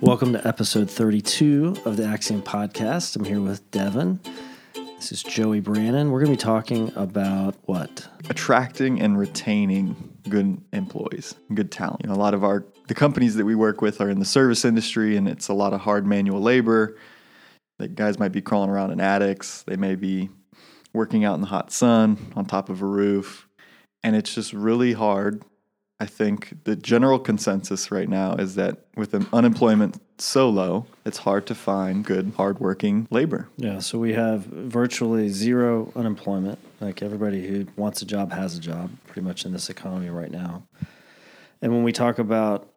Welcome to episode 32 of the Axiom Podcast. I'm here with Devin. This is Joey Brannon. We're going to be talking about what? attracting and retaining good employees, good talent. You know, a lot of our the companies that we work with are in the service industry, and it's a lot of hard manual labor. That guys might be crawling around in attics. They may be working out in the hot sun on top of a roof, and it's just really hard. I think the general consensus right now is that with unemployment so low, it's hard to find good, hardworking labor. Yeah, so we have virtually zero unemployment. Like everybody who wants a job has a job pretty much in this economy right now. And when we talk about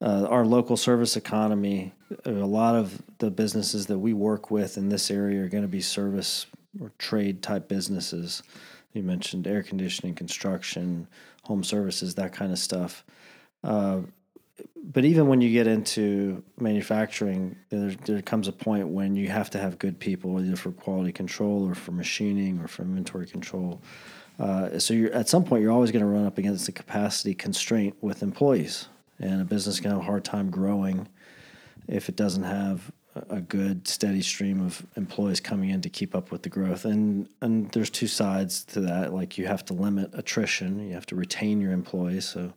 uh, our local service economy, a lot of the businesses that we work with in this area are going to be service or trade type businesses. You mentioned air conditioning, construction, home services, that kind of stuff. Uh, but even when you get into manufacturing, there, there comes a point when you have to have good people, either for quality control or for machining or for inventory control. Uh, so you're at some point you're always going to run up against the capacity constraint with employees, and a business can have a hard time growing if it doesn't have a good steady stream of employees coming in to keep up with the growth. And and there's two sides to that. Like you have to limit attrition, you have to retain your employees. So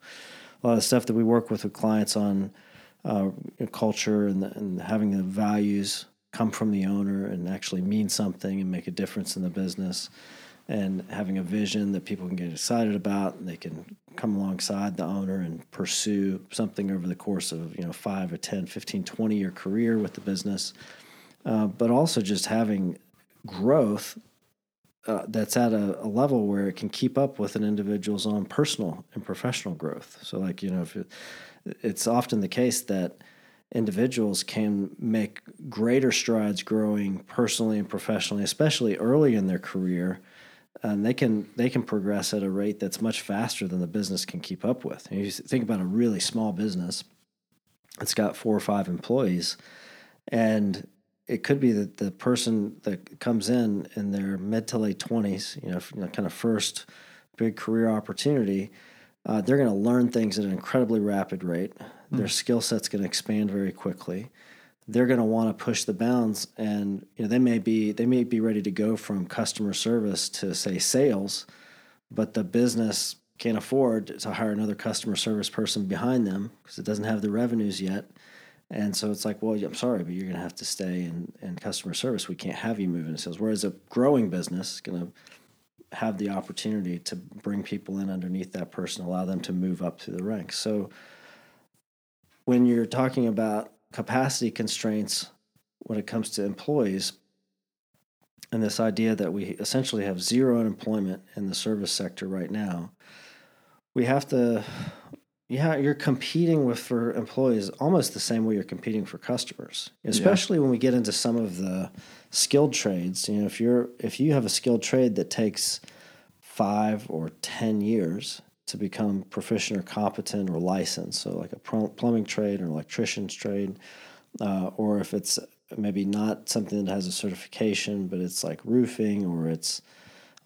a lot of stuff that we work with with clients on uh, culture and, the, and having the values come from the owner and actually mean something and make a difference in the business and having a vision that people can get excited about and they can come alongside the owner and pursue something over the course of you know 5 or 10 15 20 year career with the business uh, but also just having growth uh, that's at a, a, level where it can keep up with an individual's own personal and professional growth. So, like you know, it, it's often the case that individuals can make greater strides growing personally and professionally, especially early in their career, and they can they can progress at a rate that's much faster than the business can keep up with. And you think about a really small business; it's got four or five employees, and it could be that the person that comes in in their mid to late 20s, you know, you know kind of first big career opportunity, uh, they're going to learn things at an incredibly rapid rate. Mm. Their skill set's going to expand very quickly. They're going to want to push the bounds, and you know they may be they may be ready to go from customer service to say sales, but the business can't afford to hire another customer service person behind them because it doesn't have the revenues yet and so it's like, well, I'm sorry, but you're going to have to stay in, in customer service. We can't have you move into sales. Whereas a growing business is going to have the opportunity to bring people in underneath that person, allow them to move up through the ranks. So when you're talking about capacity constraints when it comes to employees, and this idea that we essentially have zero unemployment in the service sector right now, we have to yeah, you're competing with for employees almost the same way you're competing for customers. Especially yeah. when we get into some of the skilled trades. You know, if you're if you have a skilled trade that takes five or ten years to become proficient or competent or licensed, so like a plumbing trade or electrician's trade, uh, or if it's maybe not something that has a certification, but it's like roofing or it's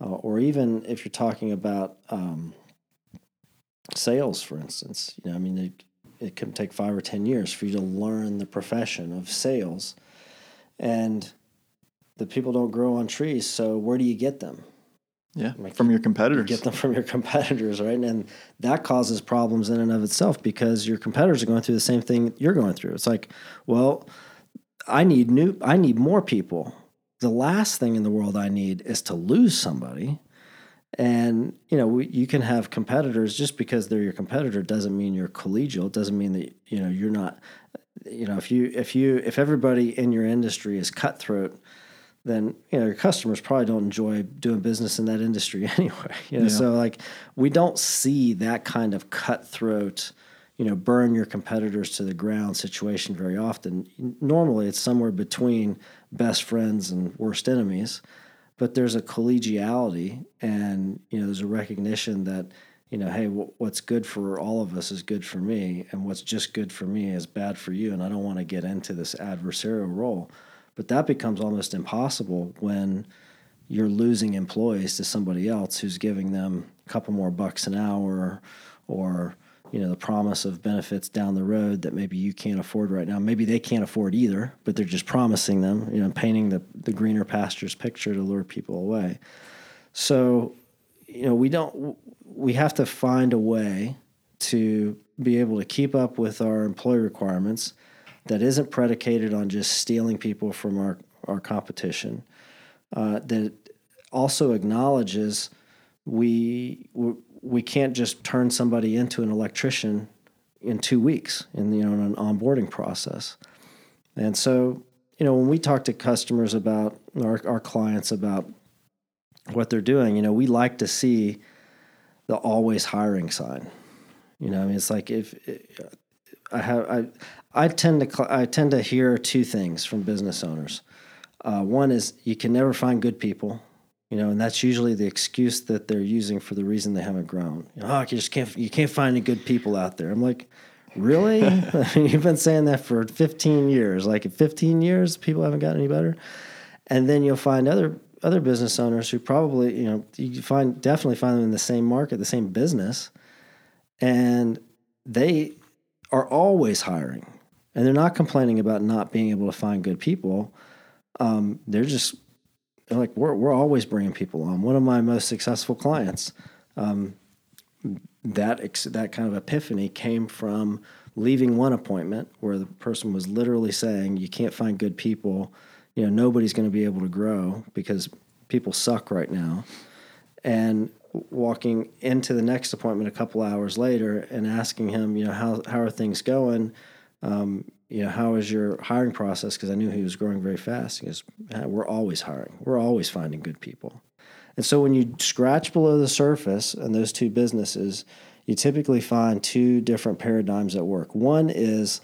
uh, or even if you're talking about um, sales, for instance. You know, I mean, it, it can take five or 10 years for you to learn the profession of sales. And the people don't grow on trees. So where do you get them? Yeah, like, from your competitors. You get them from your competitors, right? And that causes problems in and of itself because your competitors are going through the same thing you're going through. It's like, well, I need new, I need more people. The last thing in the world I need is to lose somebody. And you know, we, you can have competitors just because they're your competitor doesn't mean you're collegial. It doesn't mean that you know you're not. You know, if you if you if everybody in your industry is cutthroat, then you know your customers probably don't enjoy doing business in that industry anyway. You know, yeah. so like we don't see that kind of cutthroat, you know, burn your competitors to the ground situation very often. Normally, it's somewhere between best friends and worst enemies but there's a collegiality and you know there's a recognition that you know hey w- what's good for all of us is good for me and what's just good for me is bad for you and i don't want to get into this adversarial role but that becomes almost impossible when you're losing employees to somebody else who's giving them a couple more bucks an hour or you know the promise of benefits down the road that maybe you can't afford right now. Maybe they can't afford either, but they're just promising them, you know, painting the the greener pastures picture to lure people away. So, you know, we don't we have to find a way to be able to keep up with our employee requirements that isn't predicated on just stealing people from our, our competition, uh, that also acknowledges we, we can't just turn somebody into an electrician in two weeks in you know in an onboarding process. And so, you know, when we talk to customers about our, our clients about what they're doing, you know, we like to see the always hiring sign. You know, I mean, it's like if I have I I tend to I tend to hear two things from business owners. Uh, one is you can never find good people, you know, and that's usually the excuse that they're using for the reason they haven't grown. You know, oh, you just can't you can't find any good people out there. I'm like, really? You've been saying that for 15 years. Like in 15 years, people haven't gotten any better. And then you'll find other other business owners who probably you know you find definitely find them in the same market, the same business, and they are always hiring and they're not complaining about not being able to find good people. Um, they're just they're like we're we're always bringing people on. One of my most successful clients, um, that ex- that kind of epiphany came from leaving one appointment where the person was literally saying, "You can't find good people. You know, nobody's going to be able to grow because people suck right now." And walking into the next appointment a couple hours later and asking him, you know, how how are things going? Um, you know, how is your hiring process? Because I knew he was growing very fast. He goes, we're always hiring. We're always finding good people. And so when you scratch below the surface in those two businesses, you typically find two different paradigms at work. One is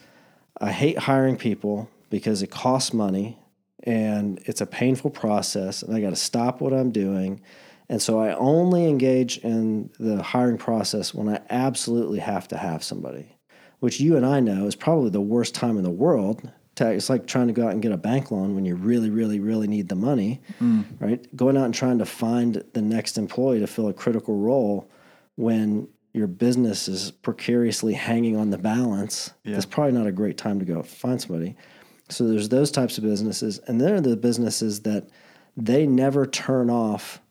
I hate hiring people because it costs money and it's a painful process and I got to stop what I'm doing and so I only engage in the hiring process when I absolutely have to have somebody, which you and I know is probably the worst time in the world. It's like trying to go out and get a bank loan when you really, really, really need the money, mm. right? Going out and trying to find the next employee to fill a critical role when your business is precariously hanging on the balance. Yeah. It's probably not a great time to go find somebody. So there's those types of businesses, and then are the businesses that they never turn off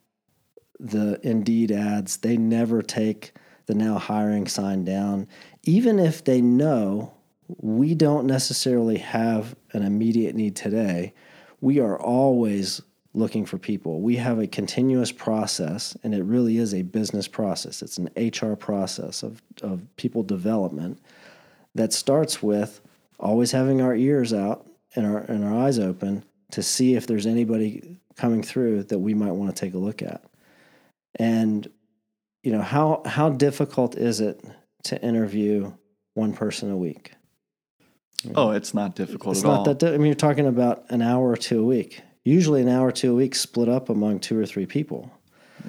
the Indeed ads, they never take the now hiring sign down, even if they know we don't necessarily have an immediate need today. We are always looking for people. We have a continuous process, and it really is a business process. It's an HR process of, of people development that starts with always having our ears out and our, and our eyes open to see if there's anybody coming through that we might want to take a look at. And you know how how difficult is it to interview one person a week? Oh, it's not difficult it's at not all. That di- I mean, you're talking about an hour or two a week. Usually, an hour or two a week split up among two or three people.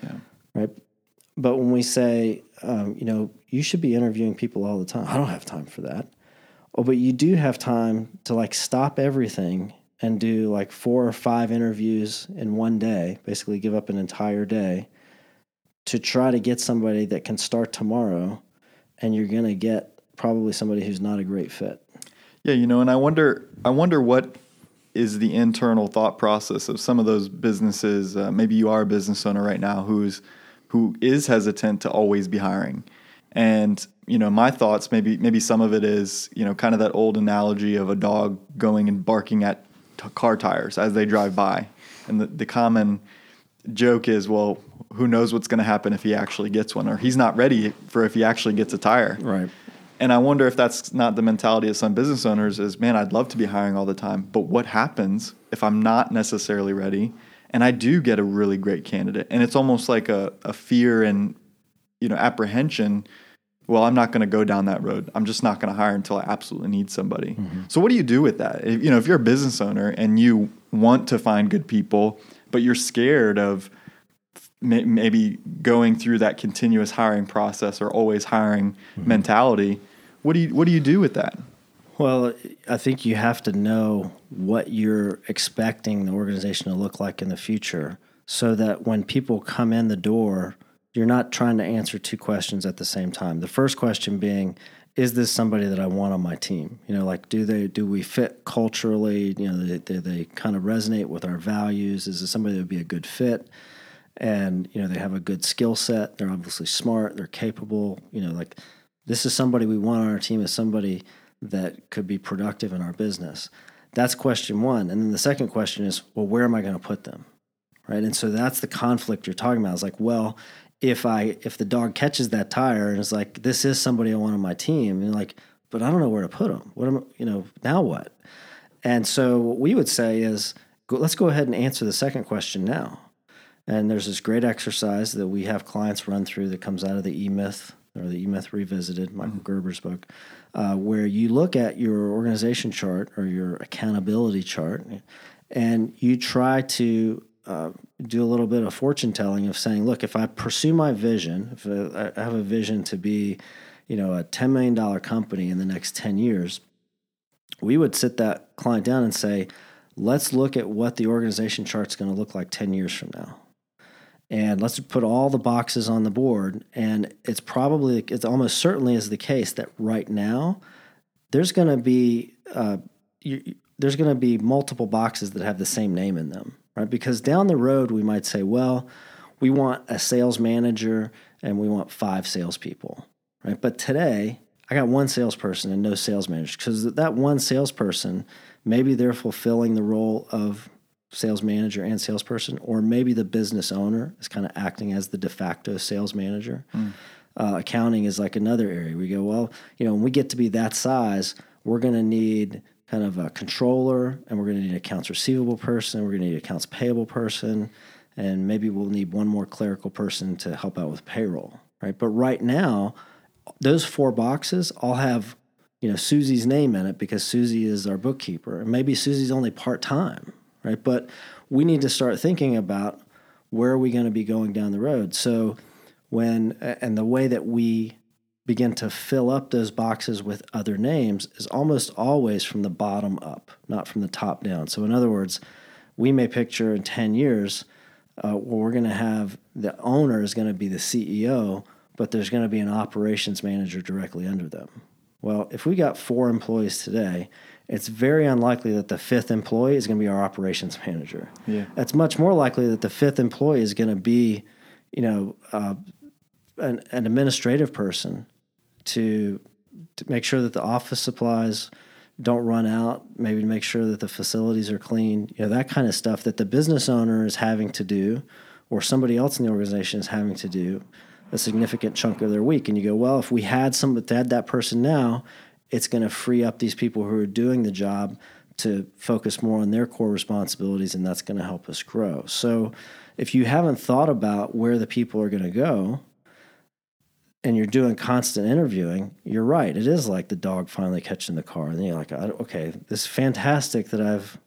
Yeah. Right. But when we say, um, you know, you should be interviewing people all the time, I don't have time for that. Oh, but you do have time to like stop everything and do like four or five interviews in one day, basically give up an entire day to try to get somebody that can start tomorrow and you're going to get probably somebody who's not a great fit. Yeah, you know, and I wonder I wonder what is the internal thought process of some of those businesses uh, maybe you are a business owner right now who's who is hesitant to always be hiring. And you know, my thoughts maybe maybe some of it is, you know, kind of that old analogy of a dog going and barking at t- car tires as they drive by. And the, the common joke is, well, who knows what's going to happen if he actually gets one, or he's not ready for if he actually gets a tire. Right. And I wonder if that's not the mentality of some business owners is, man, I'd love to be hiring all the time, but what happens if I'm not necessarily ready and I do get a really great candidate? And it's almost like a, a fear and, you know, apprehension. Well, I'm not going to go down that road. I'm just not going to hire until I absolutely need somebody. Mm-hmm. So what do you do with that? If, you know, if you're a business owner and you want to find good people, but you're scared of – may, maybe going through that continuous hiring process or always hiring mm-hmm. mentality. What do you what do you do with that? Well, I think you have to know what you're expecting the organization to look like in the future so that when people come in the door, you're not trying to answer two questions at the same time. The first question being, is this somebody that I want on my team? You know, like do they do we fit culturally? You know, do they, they kind of resonate with our values? Is this somebody that would be a good fit? And you know, they have a good skill set. They're obviously smart. They're capable. You know, like this is somebody we want on our team. Is somebody that could be productive in our business. That's question one. And then the second question is, well, where am I going to put them? Right. And so that's the conflict you're talking about. It's like, well, if I if the dog catches that tire and is like, this is somebody I want on my team, and like, but I don't know where to put them. What am I, you know now what? And so what we would say is, go, let's go ahead and answer the second question now. And there's this great exercise that we have clients run through that comes out of the E Myth or the E Myth Revisited, Michael mm-hmm. Gerber's book, uh, where you look at your organization chart or your accountability chart, and you try to uh, do a little bit of fortune telling of saying, look, if I pursue my vision, if I have a vision to be, you know, a $10 million company in the next 10 years, we would sit that client down and say, let's look at what the organization chart's going to look like 10 years from now. And let's put all the boxes on the board. And it's probably, it's almost certainly is the case that right now, there's going to be, uh, you, there's going to be multiple boxes that have the same name in them right? Because down the road, we might say, well, we want a sales manager and we want five salespeople, right? But today, I got one salesperson and no sales manager because that one salesperson, maybe they're fulfilling the role of sales manager and salesperson, or maybe the business owner is kind of acting as the de facto sales manager. Mm. Uh, accounting is like another area. We go, well, you know, when we get to be that size, we're going to need kind of a controller, and we're going to need an accounts receivable person, we're going to need an accounts payable person, and maybe we'll need one more clerical person to help out with payroll, right? But right now, those four boxes all have you know Susie's name in it because Susie is our bookkeeper, and maybe Susie's only part time, right? But we need to start thinking about where are we going to be going down the road. So when and the way that we begin to fill up those boxes with other names is almost always from the bottom up, not from the top down. So, in other words, we may picture in 10 years uh, we're going to have the owner is going to be the CEO, but there's going to be an operations manager directly under them. Well, if we got four employees today, it's very unlikely that the fifth employee is going to be our operations manager. Yeah. It's much more likely that the fifth employee is going to be, you know, uh, an, an administrative person to to make sure that the office supplies don't run out, maybe to make sure that the facilities are clean, you know, that kind of stuff that the business owner is having to do or somebody else in the organization is having to do a significant chunk of their week. And you go, well, if we had some had that person now, it's going to free up these people who are doing the job to focus more on their core responsibilities and that's going to help us grow. So if you haven't thought about where the people are going to go, and you're doing constant interviewing, you're right. It is like the dog finally catching the car. And then you're like, okay, this is fantastic that I've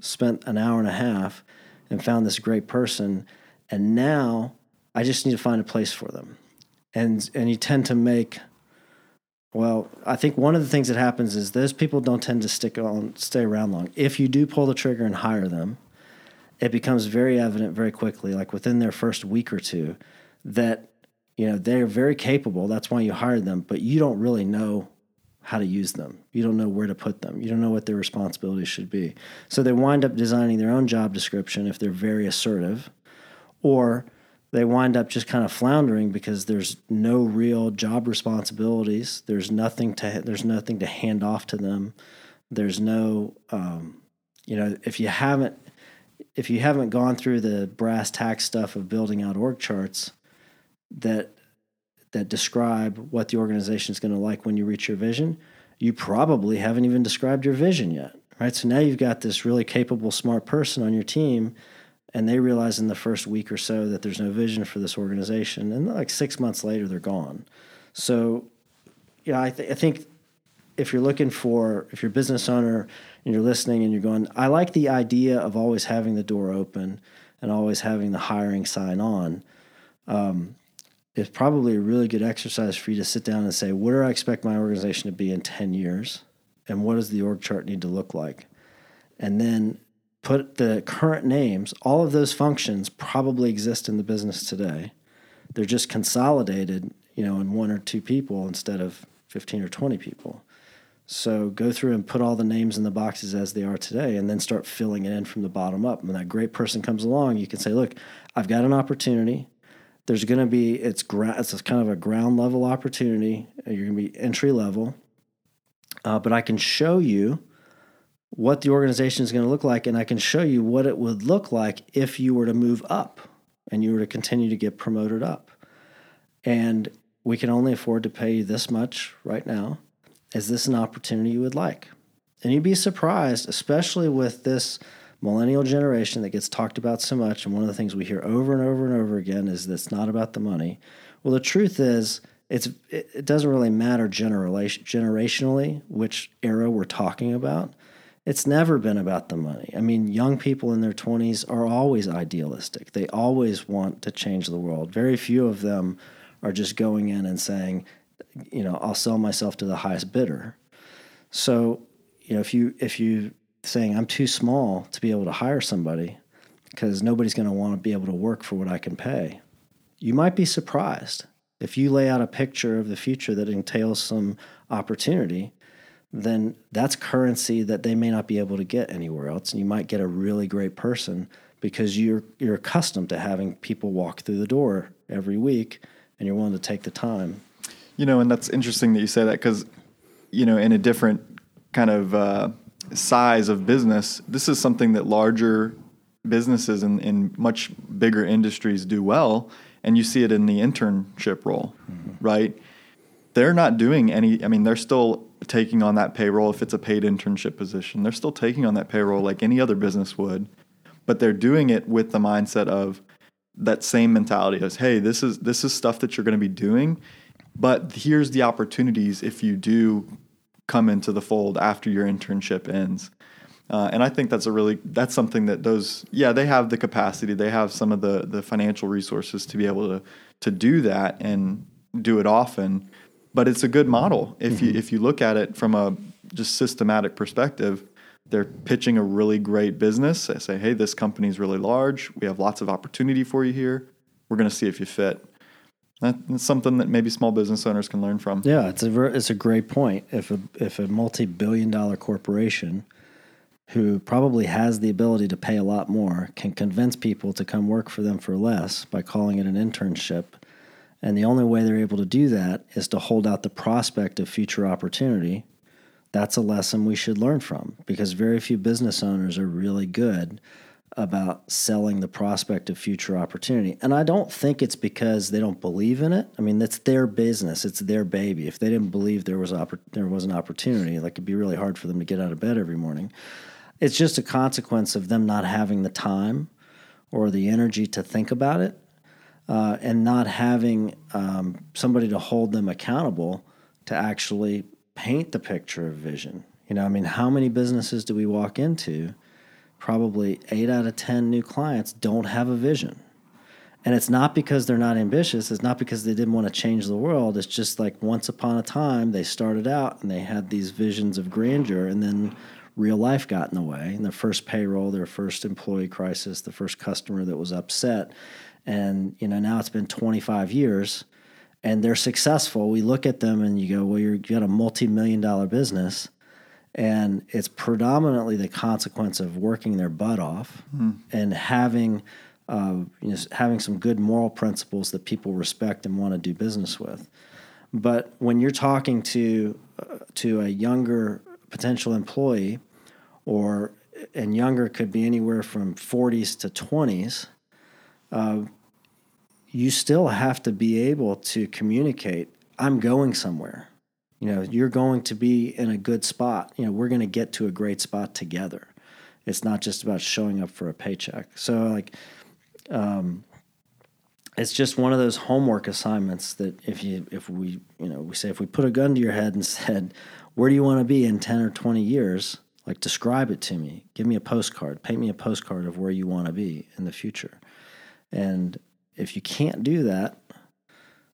spent an hour and a half and found this great person. And now I just need to find a place for them. And, and you tend to make, well, I think one of the things that happens is those people don't tend to stick on, stay around long. If you do pull the trigger and hire them, it becomes very evident very quickly, like within their first week or two, that you know they're very capable. That's why you hired them but you don't really know how to use them. You don't know where to put them. You don't know what their responsibilities should be. So they wind up designing their own job description if they're very assertive or they wind up just kind of floundering because there's no real job responsibilities there's nothing to there's nothing to hand off to them there's no um, you know if you haven't if you haven't gone through the brass tack stuff of building out org charts that that describe what the organization is going to like when you reach your vision, you probably haven't even described your vision yet, right? So now you've got this really capable, smart person on your team, and they realize in the first week or so that there's no vision for this organization, and like six months later, they're gone. So, yeah, I, th- I think if you're looking for, if you're a business owner and you're listening and you're going, I like the idea of always having the door open and always having the hiring sign on. Um, it's probably a really good exercise for you to sit down and say, what do I expect my organization to be in 10 years? And what does the org chart need to look like? And then put the current names, all of those functions probably exist in the business today. They're just consolidated, you know, in one or two people instead of 15 or 20 people. So go through and put all the names in the boxes as they are today and then start filling it in from the bottom up. When that great person comes along, you can say, look, I've got an opportunity. There's going to be, it's, gra- it's kind of a ground level opportunity. You're going to be entry level. Uh, but I can show you what the organization is going to look like, and I can show you what it would look like if you were to move up and you were to continue to get promoted up. And we can only afford to pay you this much right now. Is this an opportunity you would like? And you'd be surprised, especially with this millennial generation that gets talked about so much. And one of the things we hear over and over and over again is that it's not about the money. Well, the truth is, it's it doesn't really matter generationally which era we're talking about. It's never been about the money. I mean, young people in their 20s are always idealistic. They always want to change the world. Very few of them are just going in and saying, you know, I'll sell myself to the highest bidder. So, you know, if you if you saying I'm too small to be able to hire somebody because nobody's going to want to be able to work for what I can pay, you might be surprised if you lay out a picture of the future that entails some opportunity. Then that's currency that they may not be able to get anywhere else, and you might get a really great person because you're you're accustomed to having people walk through the door every week, and you're willing to take the time you know, and that's interesting that you say that because, you know, in a different kind of uh, size of business, this is something that larger businesses and in much bigger industries do well. And you see it in the internship role, mm-hmm. right? They're not doing any, I mean, they're still taking on that payroll if it's a paid internship position. They're still taking on that payroll like any other business would, but they're doing it with the mindset of that same mentality as, hey, this is this is stuff that you're going to be doing but here's the opportunities if you do come into the fold after your internship ends. Uh, and I think that's a really that's something that those yeah they have the capacity they have some of the the financial resources to be able to to do that and do it often but it's a good model if mm-hmm. you if you look at it from a just systematic perspective they're pitching a really great business they say hey this company's really large we have lots of opportunity for you here we're going to see if you fit that's something that maybe small business owners can learn from. Yeah, it's a it's a great point. If a if a multi billion dollar corporation who probably has the ability to pay a lot more can convince people to come work for them for less by calling it an internship, and the only way they're able to do that is to hold out the prospect of future opportunity. That's a lesson we should learn from because very few business owners are really good about selling the prospect of future opportunity. And I don't think it's because they don't believe in it. I mean, that's their business, it's their baby. If they didn't believe there was oppor- there was an opportunity, like it'd be really hard for them to get out of bed every morning. It's just a consequence of them not having the time or the energy to think about it, uh, and not having um, somebody to hold them accountable to actually paint the picture of vision. You know, I mean, how many businesses do we walk into? probably eight out of 10 new clients don't have a vision. And it's not because they're not ambitious. It's not because they didn't want to change the world. It's just like once upon a time they started out and they had these visions of grandeur, and then real life got in the way. And their first payroll, their first employee crisis, the first customer that was upset. And you know now it's been 25 years, and they're successful. We look at them and you go, well, you're, you got a multi-million dollar business and it's predominantly the consequence of working their butt off mm. and having uh, you know, having some good moral principles that people respect and want to do business with. But when you're talking to uh, to a younger potential employee, or and younger could be anywhere from 40s to 20s, uh, you still have to be able to communicate. I'm going somewhere. You know you're going to be in a good spot. You know we're going to get to a great spot together. It's not just about showing up for a paycheck. So like um, it's just one of those homework assignments that if you if we you know we say if we put a gun to your head and said where do you want to be in 10 or 20 years? Like describe it to me. Give me a postcard. Paint me a postcard of where you want to be in the future and if you can't do that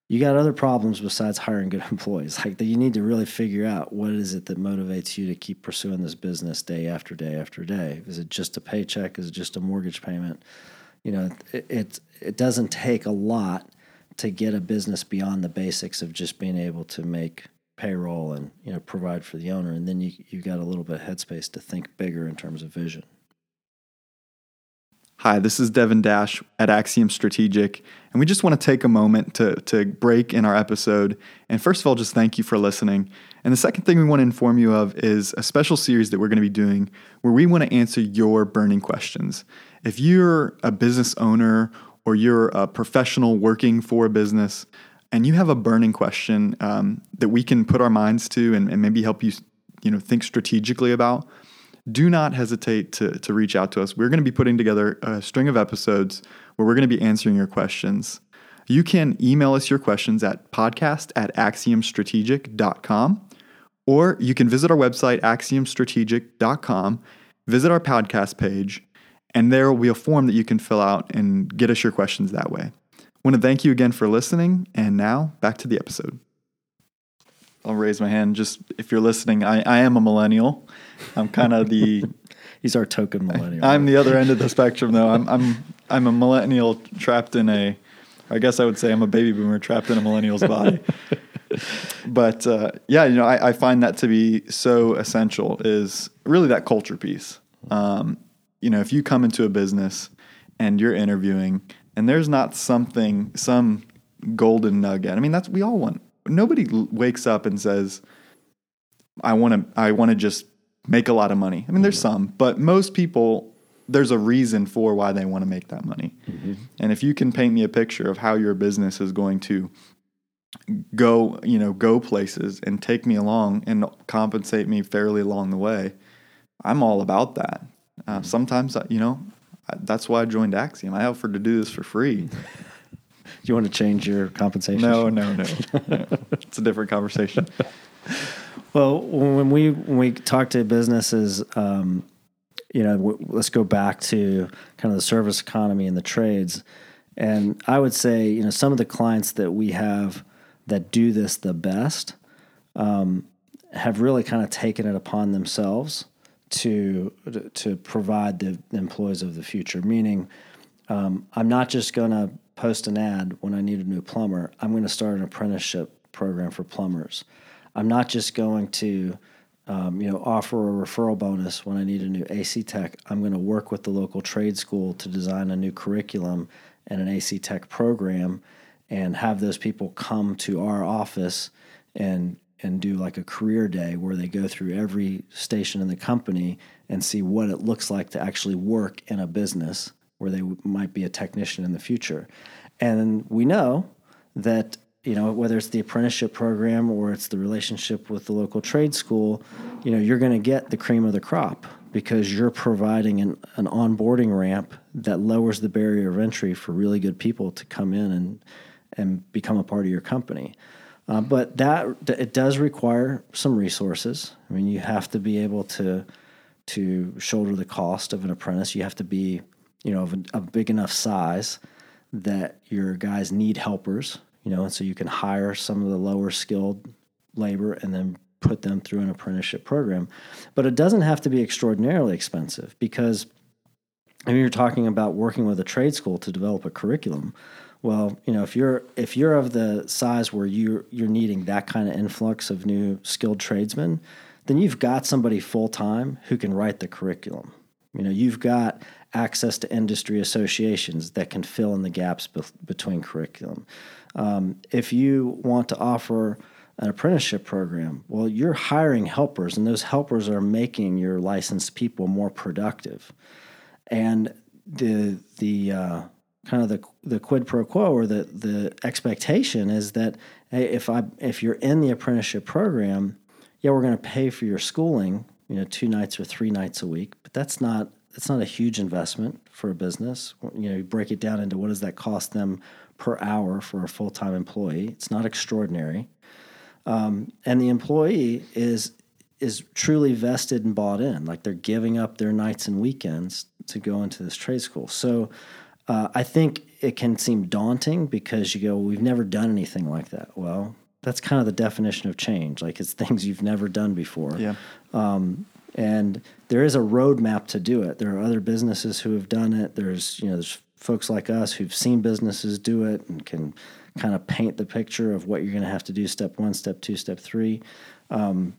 you got other problems besides hiring good employees. Like you need to really figure out what is it that motivates you to keep pursuing this business day after day after day. Is it just a paycheck? Is it just a mortgage payment? You know, it it, it doesn't take a lot to get a business beyond the basics of just being able to make payroll and you know provide for the owner and then you you got a little bit of headspace to think bigger in terms of vision Hi, this is Devin Dash at Axiom Strategic, and we just want to take a moment to, to break in our episode. And first of all, just thank you for listening. And the second thing we want to inform you of is a special series that we're going to be doing where we want to answer your burning questions. If you're a business owner or you're a professional working for a business and you have a burning question um, that we can put our minds to and, and maybe help you, you know, think strategically about, do not hesitate to, to reach out to us. We're going to be putting together a string of episodes where we're going to be answering your questions. You can email us your questions at podcast at axiomstrategic.com, or you can visit our website, axiomstrategic.com, visit our podcast page, and there will be a form that you can fill out and get us your questions that way. I want to thank you again for listening, and now back to the episode. I'll raise my hand. Just if you're listening, I, I am a millennial. I'm kind of the. He's our token millennial. I'm the other end of the spectrum, though. I'm I'm I'm a millennial trapped in a. I guess I would say I'm a baby boomer trapped in a millennial's body. but uh, yeah, you know, I, I, find that to be so essential. Is really that culture piece. Um, you know, if you come into a business and you're interviewing, and there's not something, some golden nugget. I mean, that's we all want nobody wakes up and says, "I want to. I want to just make a lot of money." I mean, there's mm-hmm. some, but most people there's a reason for why they want to make that money. Mm-hmm. And if you can paint me a picture of how your business is going to go, you know, go places and take me along and compensate me fairly along the way, I'm all about that. Uh, mm-hmm. Sometimes, you know, that's why I joined Axiom. I offered to do this for free. you want to change your compensation? No, no, no. no. It's a different conversation. well, when we when we talk to businesses, um, you know, w- let's go back to kind of the service economy and the trades. And I would say, you know, some of the clients that we have that do this the best um, have really kind of taken it upon themselves to to provide the employees of the future. Meaning, um, I'm not just going to post an ad when I need a new plumber. I'm going to start an apprenticeship program for plumbers. I'm not just going to, um, you know, offer a referral bonus when I need a new AC tech. I'm going to work with the local trade school to design a new curriculum and an AC tech program, and have those people come to our office and and do like a career day where they go through every station in the company and see what it looks like to actually work in a business where they might be a technician in the future. And we know that you know whether it's the apprenticeship program or it's the relationship with the local trade school, you know you're going to get the cream of the crop because you're providing an, an onboarding ramp that lowers the barrier of entry for really good people to come in and and become a part of your company. Uh, but that it does require some resources. I mean, you have to be able to to shoulder the cost of an apprentice. You have to be you know, of a, a big enough size that your guys need helpers, you know, and so you can hire some of the lower skilled labor and then put them through an apprenticeship program. But it doesn't have to be extraordinarily expensive because I mean you're talking about working with a trade school to develop a curriculum. Well, you know, if you're if you're of the size where you you're needing that kind of influx of new skilled tradesmen, then you've got somebody full time who can write the curriculum. You know, you've got access to industry associations that can fill in the gaps be- between curriculum. Um, if you want to offer an apprenticeship program, well, you're hiring helpers, and those helpers are making your licensed people more productive. And the the uh, kind of the the quid pro quo or the the expectation is that hey, if I if you're in the apprenticeship program, yeah, we're going to pay for your schooling, you know, two nights or three nights a week, but that's not it's not a huge investment for a business. You know, you break it down into what does that cost them per hour for a full time employee. It's not extraordinary, um, and the employee is is truly vested and bought in. Like they're giving up their nights and weekends to go into this trade school. So uh, I think it can seem daunting because you go, we've never done anything like that. Well, that's kind of the definition of change. Like it's things you've never done before. Yeah. Um, and there is a roadmap to do it. There are other businesses who have done it. There's you know there's folks like us who've seen businesses do it and can kind of paint the picture of what you're going to have to do step one, step two, step three. Um,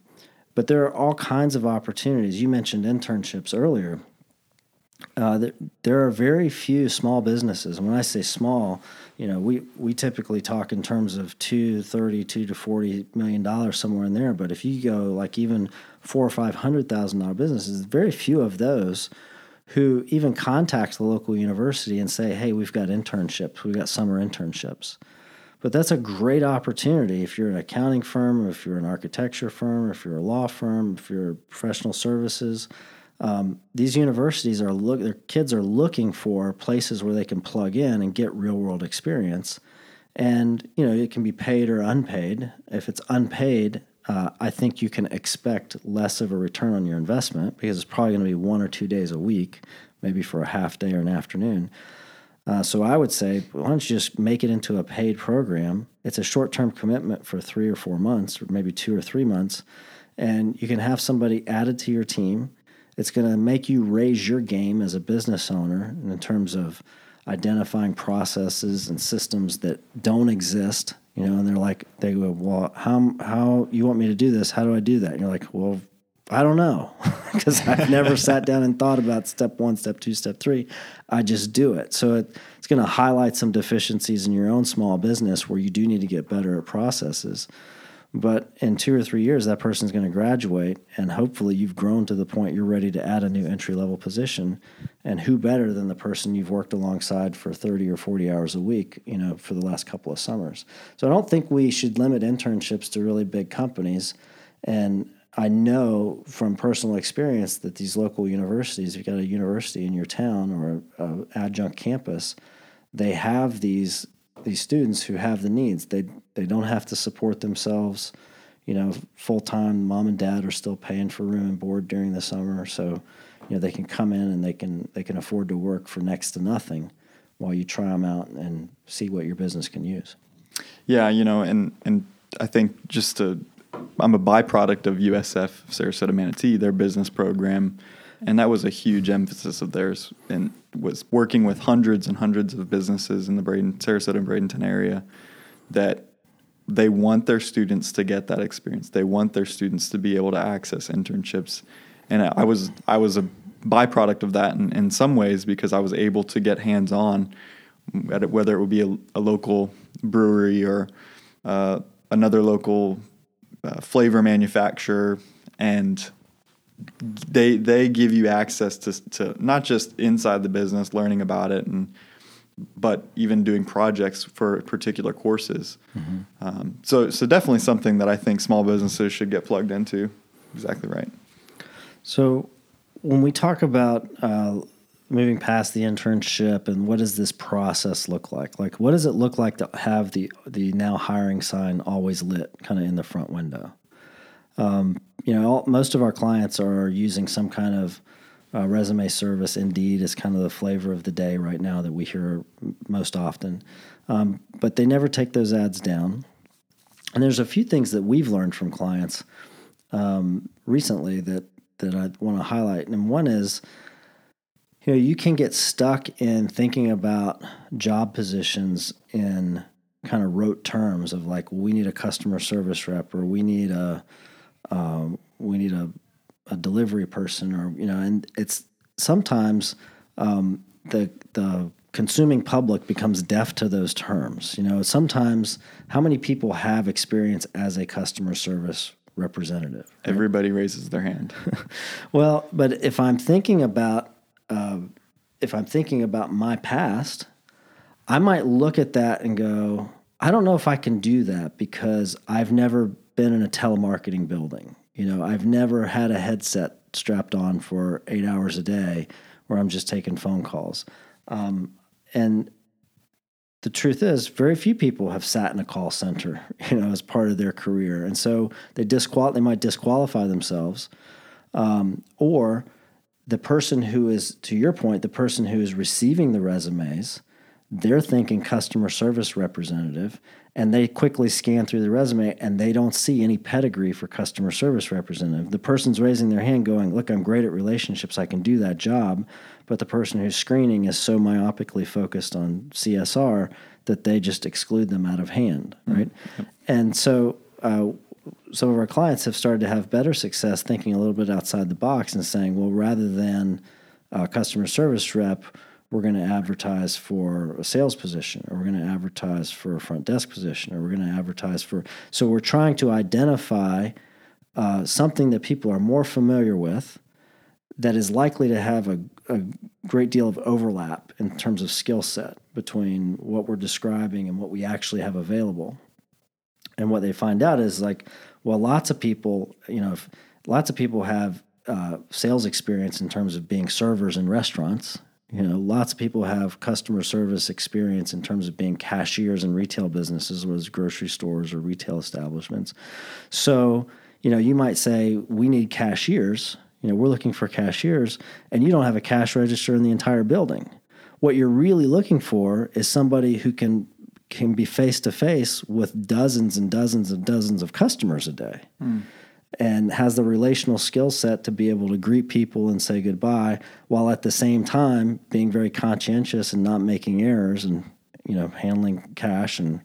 but there are all kinds of opportunities. You mentioned internships earlier. Uh, there, are very few small businesses. And when I say small, you know, we, we typically talk in terms of two, 30, two to 40 million dollars somewhere in there. But if you go like even four or five hundred thousand dollar businesses, very few of those who even contact the local university and say, hey, we've got internships, we've got summer internships. But that's a great opportunity if you're an accounting firm, if you're an architecture firm, if you're a law firm, if you're professional services. Um, these universities are look their kids are looking for places where they can plug in and get real world experience and you know it can be paid or unpaid if it's unpaid uh, i think you can expect less of a return on your investment because it's probably going to be one or two days a week maybe for a half day or an afternoon uh, so I would say, why don't you just make it into a paid program? It's a short term commitment for three or four months, or maybe two or three months, and you can have somebody added to your team. It's going to make you raise your game as a business owner in terms of identifying processes and systems that don't exist. You know, and they're like, they go, well, how how you want me to do this? How do I do that? And you're like, well, I don't know because I've never sat down and thought about step one, step two, step three. I just do it. So it, it's going to highlight some deficiencies in your own small business where you do need to get better at processes. But in two or three years, that person's going to graduate, and hopefully, you've grown to the point you're ready to add a new entry level position. And who better than the person you've worked alongside for 30 or 40 hours a week, you know, for the last couple of summers? So I don't think we should limit internships to really big companies. And I know from personal experience that these local universities, if you've got a university in your town or an adjunct campus, they have these these students who have the needs. They they don't have to support themselves, you know, full time. Mom and dad are still paying for room and board during the summer, so you know they can come in and they can they can afford to work for next to nothing while you try them out and see what your business can use. Yeah, you know, and and I think just to I'm a byproduct of USF Sarasota Manatee, their business program, and that was a huge emphasis of theirs, and was working with hundreds and hundreds of businesses in the Braden, Sarasota and Bradenton area that they want their students to get that experience. They want their students to be able to access internships, and I was I was a byproduct of that in, in some ways because I was able to get hands on, whether it would be a, a local brewery or uh, another local uh, flavor manufacturer, and they they give you access to to not just inside the business, learning about it, and but even doing projects for particular courses. Mm-hmm. Um, so so definitely something that I think small businesses should get plugged into. Exactly right. So when we talk about uh, moving past the internship and what does this process look like? Like, what does it look like to have the the now hiring sign always lit, kind of in the front window? Um, you know, all, most of our clients are using some kind of uh, resume service. Indeed, is kind of the flavor of the day right now that we hear most often. Um, but they never take those ads down. And there's a few things that we've learned from clients um, recently that that I want to highlight. And one is you know, you can get stuck in thinking about job positions in kind of rote terms of like, we need a customer service rep or we need a, um, we need a, a delivery person or, you know, and it's sometimes um, the, the consuming public becomes deaf to those terms. You know, sometimes how many people have experience as a customer service representative? Right? Everybody raises their hand. well, but if I'm thinking about uh, if I'm thinking about my past, I might look at that and go, I don't know if I can do that because I've never been in a telemarketing building. You know, I've never had a headset strapped on for eight hours a day where I'm just taking phone calls. Um, and the truth is, very few people have sat in a call center, you know, as part of their career, and so they disqual they might disqualify themselves, um, or the person who is, to your point, the person who is receiving the resumes they're thinking customer service representative and they quickly scan through the resume and they don't see any pedigree for customer service representative. The person's raising their hand going, Look, I'm great at relationships, I can do that job. But the person who's screening is so myopically focused on CSR that they just exclude them out of hand, right? Mm-hmm. And so, uh, some of our clients have started to have better success thinking a little bit outside the box and saying, well, rather than a customer service rep, we're going to advertise for a sales position or we're going to advertise for a front desk position or we're going to advertise for so we're trying to identify uh, something that people are more familiar with that is likely to have a, a great deal of overlap in terms of skill set between what we're describing and what we actually have available. And what they find out is like well lots of people you know if, lots of people have uh, sales experience in terms of being servers in restaurants you know, lots of people have customer service experience in terms of being cashiers in retail businesses, whether it's grocery stores or retail establishments. So, you know, you might say, we need cashiers. You know, we're looking for cashiers, and you don't have a cash register in the entire building. What you're really looking for is somebody who can can be face to face with dozens and dozens and dozens of customers a day. Mm and has the relational skill set to be able to greet people and say goodbye while at the same time being very conscientious and not making errors and you know handling cash and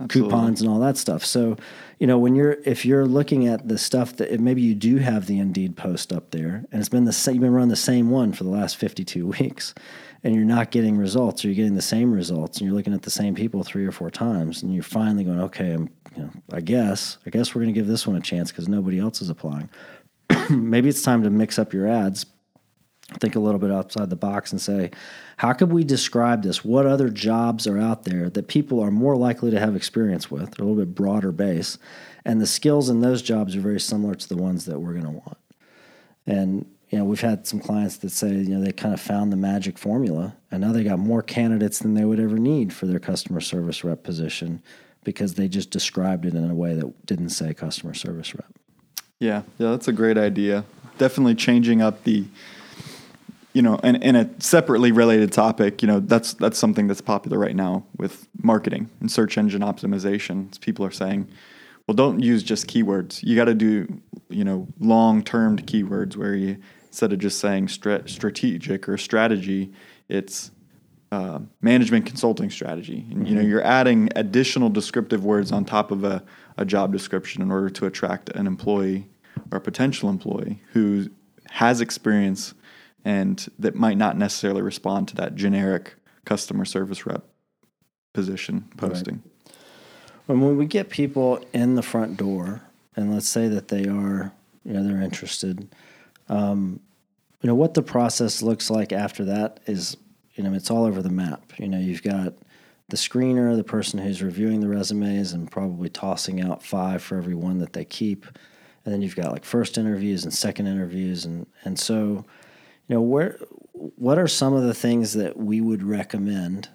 Absolutely. coupons and all that stuff so you know when you're if you're looking at the stuff that maybe you do have the indeed post up there and it's been the same you've been running the same one for the last 52 weeks and you're not getting results or you're getting the same results and you're looking at the same people three or four times and you're finally going okay I'm you know, I guess I guess we're going to give this one a chance because nobody else is applying. Maybe it's time to mix up your ads. Think a little bit outside the box and say, how could we describe this? What other jobs are out there that people are more likely to have experience with? A little bit broader base, and the skills in those jobs are very similar to the ones that we're going to want. And you know, we've had some clients that say, you know, they kind of found the magic formula, and now they got more candidates than they would ever need for their customer service rep position because they just described it in a way that didn't say customer service rep. Yeah, yeah, that's a great idea. Definitely changing up the, you know, and in a separately related topic, you know, that's that's something that's popular right now with marketing and search engine optimization. People are saying, well, don't use just keywords. You got to do, you know, long-term keywords where you instead of just saying strategic or strategy, it's uh, management consulting strategy. And, you know, mm-hmm. you're adding additional descriptive words on top of a, a job description in order to attract an employee or a potential employee who has experience and that might not necessarily respond to that generic customer service rep position posting. Right. when we get people in the front door, and let's say that they are, you know, they're interested, um, you know, what the process looks like after that is you know, it's all over the map. You know, you've got the screener, the person who's reviewing the resumes and probably tossing out five for every one that they keep. And then you've got like first interviews and second interviews and and so, you know, where what are some of the things that we would recommend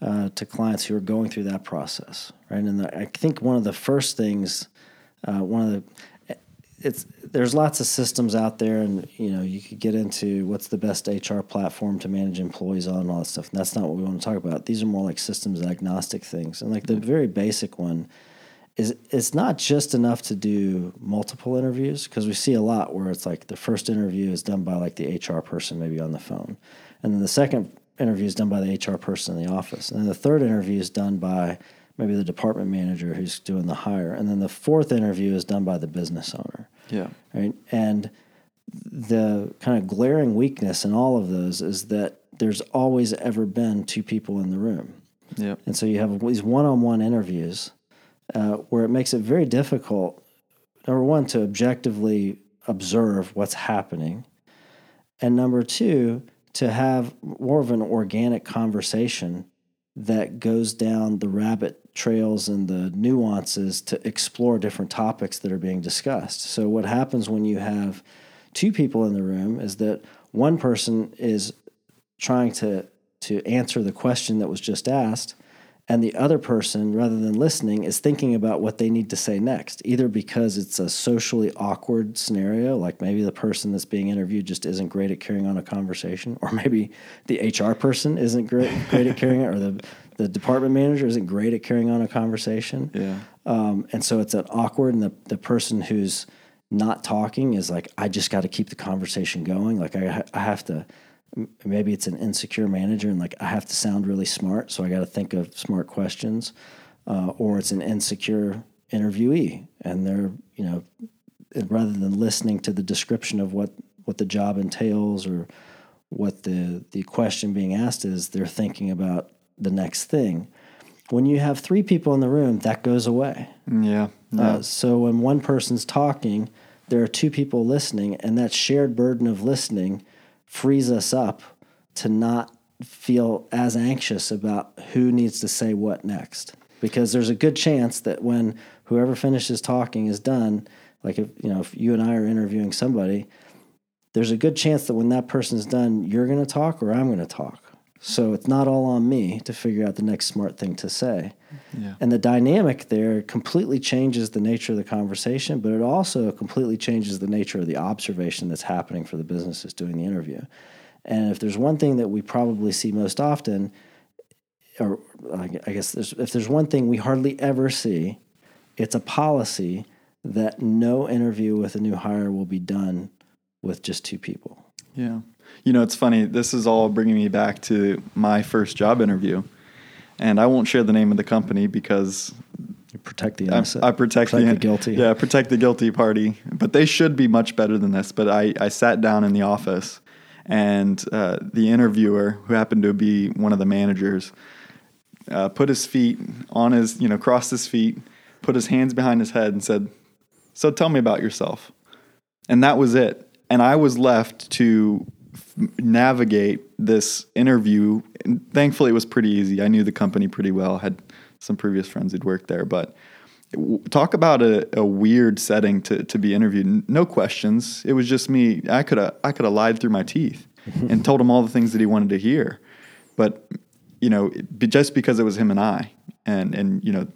uh, to clients who are going through that process, right? And the, I think one of the first things, uh, one of the it's there's lots of systems out there, and you know you could get into what's the best HR platform to manage employees on and all that stuff. And that's not what we want to talk about. These are more like systems agnostic things. And like the very basic one is it's not just enough to do multiple interviews because we see a lot where it's like the first interview is done by like the HR person maybe on the phone, and then the second interview is done by the HR person in the office, and then the third interview is done by maybe the department manager who's doing the hire, and then the fourth interview is done by the business owner. Yeah. Right. And the kind of glaring weakness in all of those is that there's always ever been two people in the room. Yeah. And so you have these one-on-one interviews uh, where it makes it very difficult. Number one, to objectively observe what's happening, and number two, to have more of an organic conversation that goes down the rabbit trails and the nuances to explore different topics that are being discussed. So, what happens when you have two people in the room is that one person is trying to, to answer the question that was just asked, and the other person, rather than listening, is thinking about what they need to say next, either because it's a socially awkward scenario, like maybe the person that's being interviewed just isn't great at carrying on a conversation, or maybe the HR person isn't great, great at carrying it, or the the department manager isn't great at carrying on a conversation. Yeah. Um, and so it's that awkward, and the, the person who's not talking is like, I just got to keep the conversation going. Like I, I have to, maybe it's an insecure manager, and like I have to sound really smart, so I got to think of smart questions, uh, or it's an insecure interviewee, and they're you know, rather than listening to the description of what what the job entails or what the the question being asked is, they're thinking about the next thing. When you have three people in the room, that goes away. Yeah. yeah. Uh, so when one person's talking, there are two people listening, and that shared burden of listening frees us up to not feel as anxious about who needs to say what next. Because there's a good chance that when whoever finishes talking is done, like if you know if you and I are interviewing somebody, there's a good chance that when that person's done, you're going to talk or I'm going to talk. So it's not all on me to figure out the next smart thing to say. Yeah. And the dynamic there completely changes the nature of the conversation, but it also completely changes the nature of the observation that's happening for the businesses doing the interview. And if there's one thing that we probably see most often, or I guess there's, if there's one thing we hardly ever see, it's a policy that no interview with a new hire will be done with just two people. Yeah. You know, it's funny. This is all bringing me back to my first job interview. And I won't share the name of the company because you protect the innocent. I, I protect, protect the, the, guilty. Yeah, protect the guilty party. But they should be much better than this. But I, I sat down in the office, and uh, the interviewer, who happened to be one of the managers, uh, put his feet on his, you know, crossed his feet, put his hands behind his head, and said, "So tell me about yourself." And that was it. And I was left to navigate this interview. And thankfully, it was pretty easy. I knew the company pretty well. Had some previous friends who'd worked there, but talk about a, a, weird setting to, to be interviewed. No questions. It was just me. I could have I could have lied through my teeth and told him all the things that he wanted to hear, but you know, just because it was him and I, and and you know,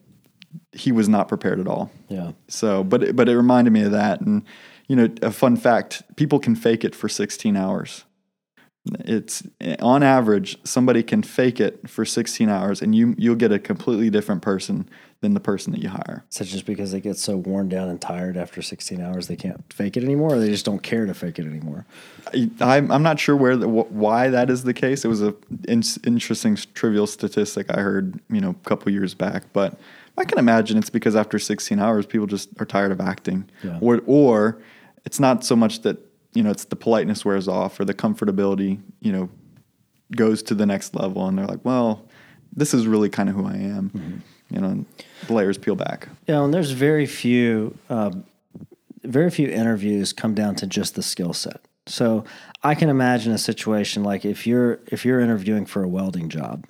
he was not prepared at all. Yeah. So, but but it reminded me of that, and you know, a fun fact: people can fake it for 16 hours. It's on average, somebody can fake it for 16 hours, and you you'll get a completely different person than the person that you hire. So just because they get so worn down and tired after 16 hours, they can't fake it anymore, or they just don't care to fake it anymore. I, am not sure where the, why that is the case. It was a in, interesting trivial statistic I heard, you know, a couple years back, but I can imagine it's because after 16 hours, people just are tired of acting, yeah. or or it's not so much that you know, it's the politeness wears off or the comfortability, you know, goes to the next level and they're like, well, this is really kind of who I am. Mm-hmm. You know, the layers peel back. Yeah, and there's very few, uh, very few interviews come down to just the skill set. So I can imagine a situation like if you're if you're interviewing for a welding job,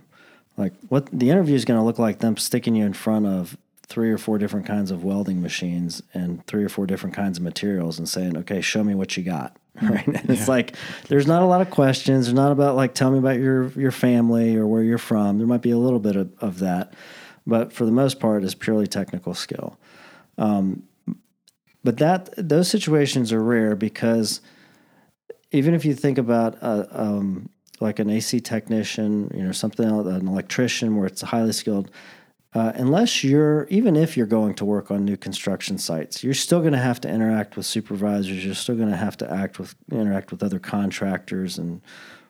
like what the interview is going to look like them sticking you in front of three or four different kinds of welding machines and three or four different kinds of materials and saying, okay, show me what you got. Right. And yeah. it's like, there's not a lot of questions. There's not about like, tell me about your, your family or where you're from. There might be a little bit of, of that, but for the most part it's purely technical skill. Um, but that, those situations are rare because even if you think about, uh, um, like an AC technician, you know, something an electrician where it's highly skilled, uh, unless you're, even if you're going to work on new construction sites, you're still going to have to interact with supervisors. You're still going to have to act with interact with other contractors and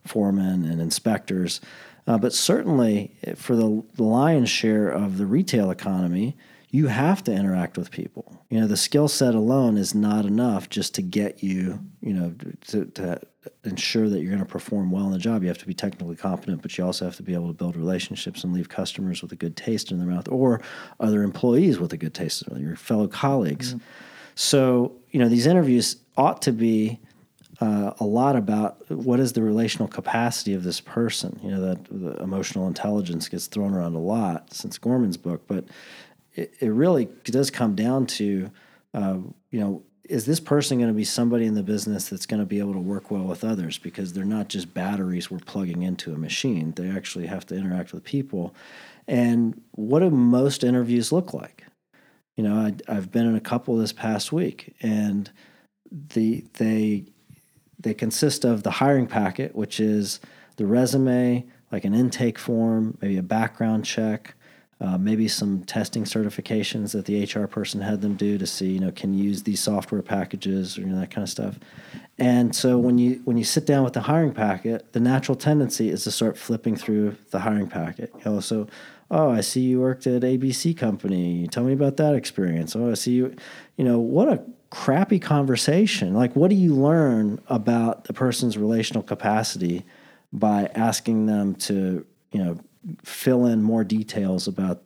foremen and inspectors. Uh, but certainly, eh, for the lion's share of the retail economy, you have to interact with people. You know, the skill set alone is not enough just to get you, you know, to, to ensure that you're going to perform well in the job. You have to be technically competent, but you also have to be able to build relationships and leave customers with a good taste in their mouth or other employees with a good taste, in your fellow colleagues. Mm-hmm. So, you know, these interviews ought to be uh, a lot about what is the relational capacity of this person. You know, that the emotional intelligence gets thrown around a lot since Goleman's book, but it, it really does come down to, uh, you know, is this person going to be somebody in the business that's going to be able to work well with others? Because they're not just batteries we're plugging into a machine. They actually have to interact with people. And what do most interviews look like? You know I, i've been in a couple this past week and the they they consist of the hiring packet which is the resume like an intake form, maybe a background check, uh, maybe some testing certifications that the HR person had them do to see, you know, can you use these software packages or you know, that kind of stuff. And so when you when you sit down with the hiring packet, the natural tendency is to start flipping through the hiring packet. You know, so oh, I see you worked at ABC company. Tell me about that experience. Oh, I see you. You know, what a crappy conversation. Like, what do you learn about the person's relational capacity by asking them to, you know, fill in more details about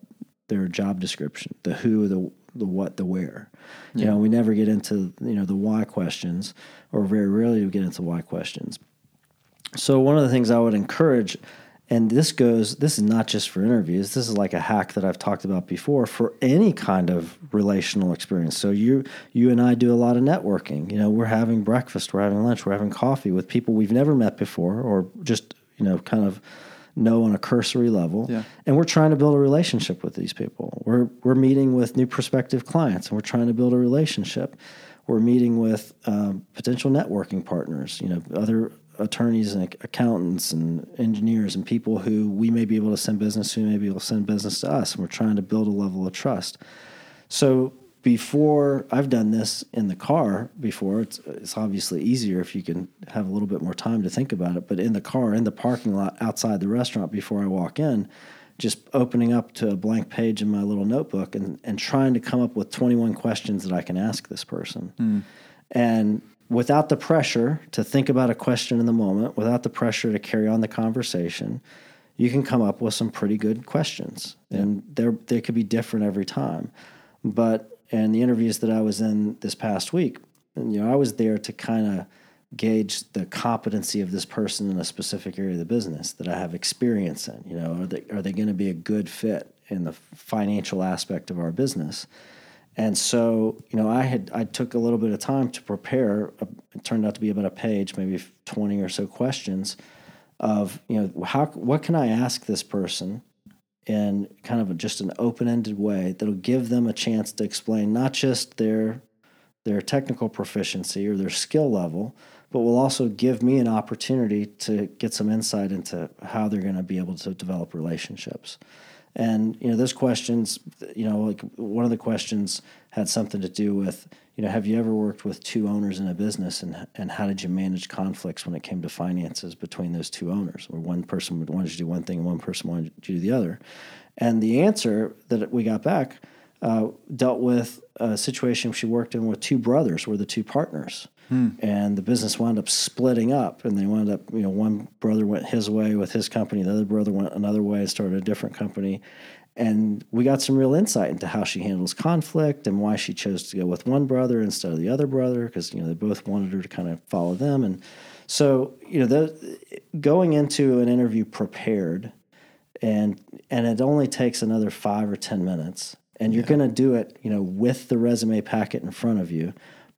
their job description, the who, the the what, the where. Yeah. You know, we never get into you know the why questions, or very rarely do we get into why questions. So one of the things I would encourage, and this goes, this is not just for interviews. This is like a hack that I've talked about before for any kind of relational experience. So you you and I do a lot of networking. You know, we're having breakfast, we're having lunch, we're having coffee with people we've never met before, or just you know, kind of know on a cursory level. Yeah. And we're trying to build a relationship with these people. We're we're meeting with new prospective clients and we're trying to build a relationship. We're meeting with uh, potential networking partners, you know, other attorneys and accountants and engineers and people who we may be able to send business to, may be able to send business to us. And we're trying to build a level of trust. So before I've done this in the car before. It's it's obviously easier if you can have a little bit more time to think about it. But in the car, in the parking lot outside the restaurant before I walk in, just opening up to a blank page in my little notebook and, and trying to come up with 21 questions that I can ask this person. Mm. And without the pressure to think about a question in the moment, without the pressure to carry on the conversation, you can come up with some pretty good questions. Yeah. And they're, they could be different every time. But and the interviews that I was in this past week, and, you know, I was there to kind of gauge the competency of this person in a specific area of the business that I have experience in. You know, are they are they going to be a good fit in the financial aspect of our business? And so, you know, I had I took a little bit of time to prepare. Uh, it turned out to be about a page, maybe twenty or so questions of you know how what can I ask this person in kind of just an open-ended way that'll give them a chance to explain not just their their technical proficiency or their skill level, but will also give me an opportunity to get some insight into how they're going to be able to develop relationships. And you know, those questions, you know, like one of the questions had something to do with, you know, have you ever worked with two owners in a business, and and how did you manage conflicts when it came to finances between those two owners, where one person wanted to do one thing and one person wanted to do the other? And the answer that we got back uh, dealt with a situation she worked in with two brothers, were the two partners. Hmm. And the business wound up splitting up, and they wound up, you know, one brother went his way with his company, the other brother went another way, and started a different company. And we got some real insight into how she handles conflict and why she chose to go with one brother instead of the other brother, because, you know, they both wanted her to kind of follow them. And so, you know, the, going into an interview prepared, and and it only takes another five or ten minutes and you're yeah. going to do it you know with the resume packet in front of you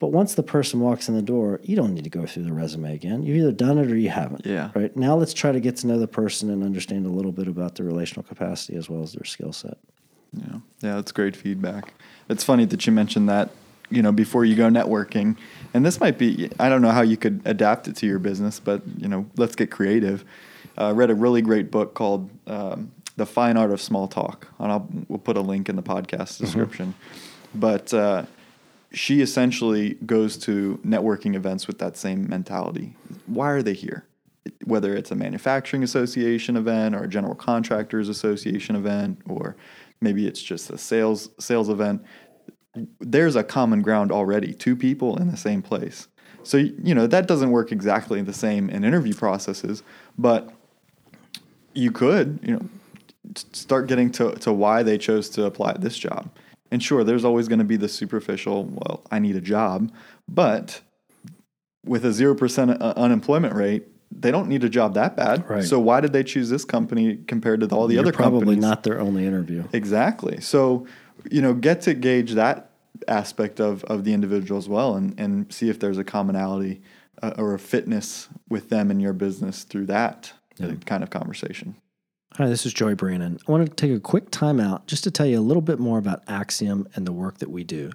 but once the person walks in the door, you don't need to go through the resume again. You've either done it or you haven't. Yeah. Right. Now let's try to get to know the person and understand a little bit about their relational capacity as well as their skill set. Yeah. Yeah, that's great feedback. It's funny that you mentioned that, you know, before you go networking. And this might be I don't know how you could adapt it to your business, but you know, let's get creative. Uh, I read a really great book called um, The Fine Art of Small Talk. And I'll we'll put a link in the podcast mm-hmm. description. Mm-hmm. But uh, she essentially goes to networking events with that same mentality. Why are they here? Whether it's a manufacturing association event or a general contractors association event, or maybe it's just a sales sales event, there's a common ground already. Two people in the same place. So you know that doesn't work exactly the same in interview processes, but you could you know start getting to, to why they chose to apply at this job and sure, there's always going to be the superficial, well, I need a job. But with a 0% uh, unemployment rate, they don't need a job that bad. Right. So why did they choose this company compared to all the You're other probably companies? Probably not their only interview. Exactly. So, you know, get to gauge that aspect of, of the individual as well and, and see if there's a commonality uh, or a fitness with them in your business through that yeah. kind of conversation. Hi, this is Joy Brannon. I want to take a quick time out just to tell you a little bit more about Axiom and the work that we do.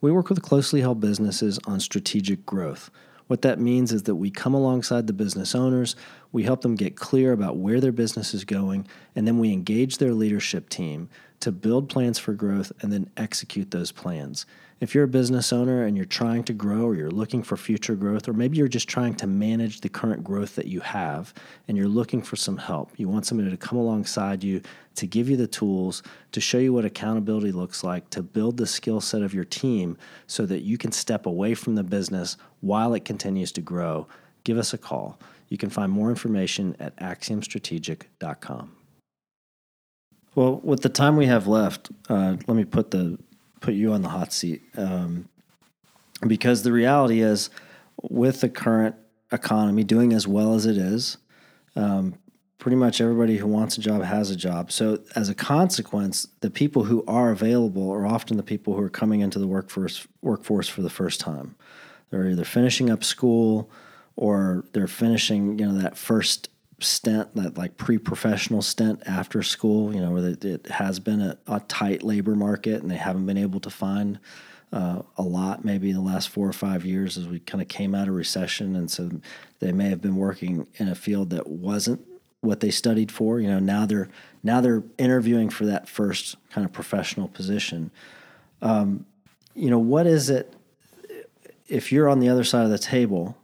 We work with closely held businesses on strategic growth. What that means is that we come alongside the business owners, we help them get clear about where their business is going, and then we engage their leadership team to build plans for growth and then execute those plans. If you're a business owner and you're trying to grow or you're looking for future growth, or maybe you're just trying to manage the current growth that you have and you're looking for some help, you want somebody to come alongside you to give you the tools, to show you what accountability looks like, to build the skill set of your team so that you can step away from the business while it continues to grow, give us a call. You can find more information at axiomstrategic.com. Well, with the time we have left, uh, let me put the put you on the hot seat um, because the reality is, with the current economy doing as well as it is, um, pretty much everybody who wants a job has a job. So, as a consequence, the people who are available are often the people who are coming into the workforce workforce for the first time. They're either finishing up school or they're finishing, you know, that first stint, that like pre-professional stint after school, you know, where it has been a, a tight labor market and they haven't been able to find uh, a lot maybe in the last four or five years as we kind of came out of recession. And so they may have been working in a field that wasn't what they studied for. You know, now they're now they're interviewing for that first kind of professional position. Um, you know, what is it if you're on the other side of the table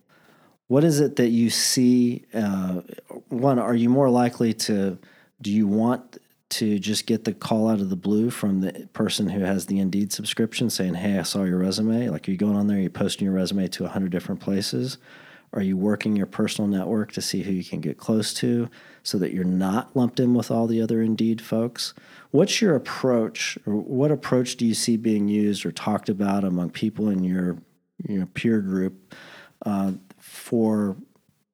what is it that you see? Uh, one, are you more likely to? Do you want to just get the call out of the blue from the person who has the Indeed subscription saying, "Hey, I saw your resume." Like, are you going on there? you're you posting your resume to hundred different places? Are you working your personal network to see who you can get close to, so that you're not lumped in with all the other Indeed folks? What's your approach, or what approach do you see being used or talked about among people in your your peer group? Uh, for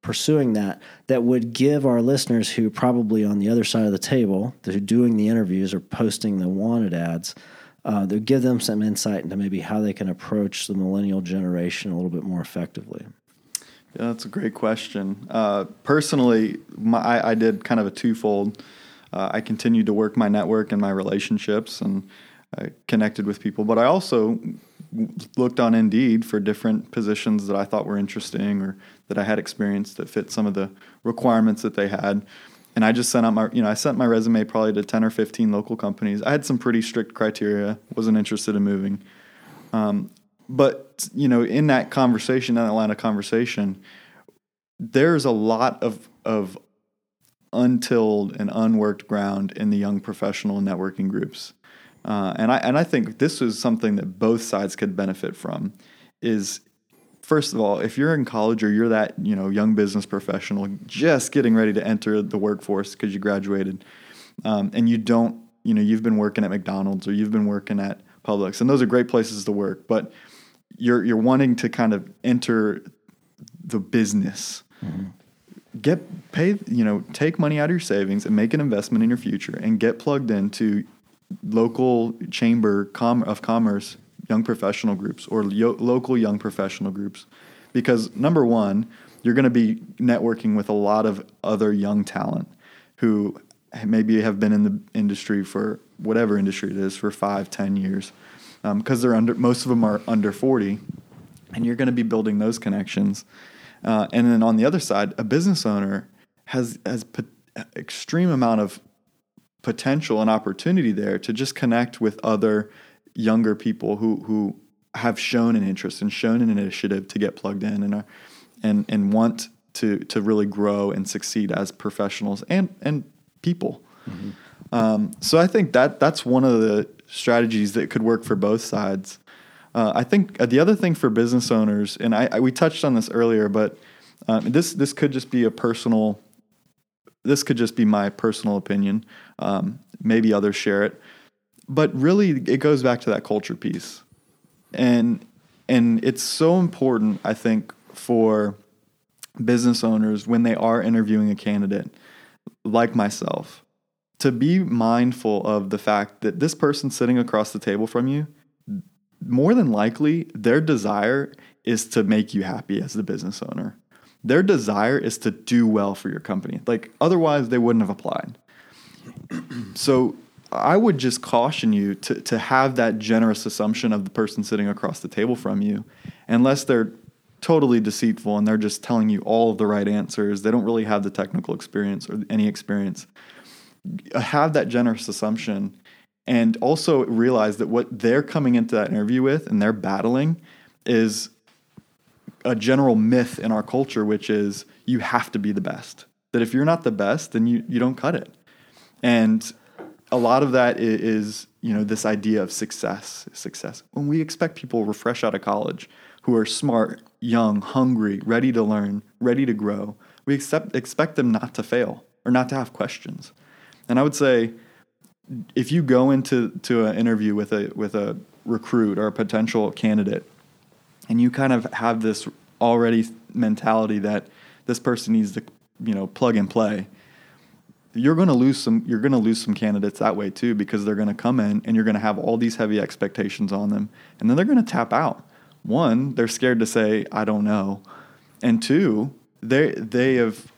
pursuing that that would give our listeners who probably on the other side of the table, who doing the interviews or posting the wanted ads, uh, that would give them some insight into maybe how they can approach the millennial generation a little bit more effectively. Yeah, that's a great question. Uh, personally, my, I, I, did kind of a twofold. Uh, I continued to work my network and my relationships and I connected with people, but I also looked on Indeed for different positions that I thought were interesting or that I had experience that fit some of the requirements that they had. And I just sent out my, you know, I sent my resume probably to 10 or 15 local companies. I had some pretty strict criteria, wasn't interested in moving. Um, but, you know, in that conversation, that line of conversation, there's a lot of, of untilled and unworked ground in the young professional networking groups. Uh, and I and I think this is something that both sides could benefit from. Is first of all, if you're in college or you're that you know young business professional just getting ready to enter the workforce because you graduated, um, and you don't you know you've been working at McDonald's or you've been working at Publix, and those are great places to work, but you're you're wanting to kind of enter the business. Mm-hmm get pay you know take money out of your savings and make an investment in your future and get plugged into local chamber com- of commerce young professional groups or yo- local young professional groups. Because number one you're going to be networking with a lot of other young talent who maybe have been in the industry for whatever industry it is for five ten years because um, they're under most of them are under 40 and you're going to be building those connections. Uh, and then on the other side a business owner has has extreme amount of potential and opportunity there to just connect with other younger people who who have shown an interest and shown an initiative to get plugged in and are, and and want to to really grow and succeed as professionals and and people. Mm-hmm. Um, so I think that that's one of the strategies that could work for both sides. Uh, I think uh, the other thing for business owners, and I, I we touched on this earlier, but um, this this could just be a personal this could just be my personal opinion. Um, maybe others share it, but really, it goes back to that culture piece, and and it's so important, I think, for business owners when they are interviewing a candidate like myself to be mindful of the fact that this person sitting across the table from you more than likely their desire is to make you happy as the business owner their desire is to do well for your company. Like otherwise they wouldn't have applied. so I would just caution you to to have that generous assumption of the person sitting across the table from you, unless they're totally deceitful and they're just telling you all of the right answers. They don't really have the technical experience or any experience. Have that generous assumption and also realize that what they're coming into that interview with and they're battling is a general myth in our culture, which is you have to be the best. That if you're not the best, then you, you don't cut it. And a lot of that is, you know, this idea of success. Success. When we expect people fresh out of college who are smart, young, hungry, ready to learn, ready to grow, we accept, expect them not to fail or not to have questions. And I would say, if you go into to an interview with a with a recruit or a potential candidate, and you kind of have this already mentality that this person needs to, you know, plug and play, you're going to lose some you're going to lose some candidates that way too because they're going to come in and you're going to have all these heavy expectations on them. And then they're going to tap out. One they're scared to say i don't know. And two they they have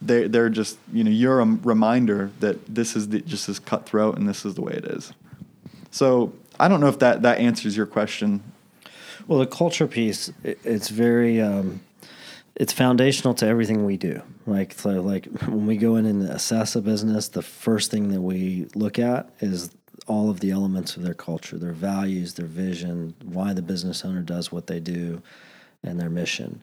they they're just you know you're a reminder that this is the, just as cutthroat and this is the way it is. So i don't know if that that answers your question well the culture piece it's very um, it's foundational to everything we do. Like so like when we go in and assess a business, the first thing that we look at is all of the elements of their culture, their values, their vision, why the business owner does what they do, and their mission.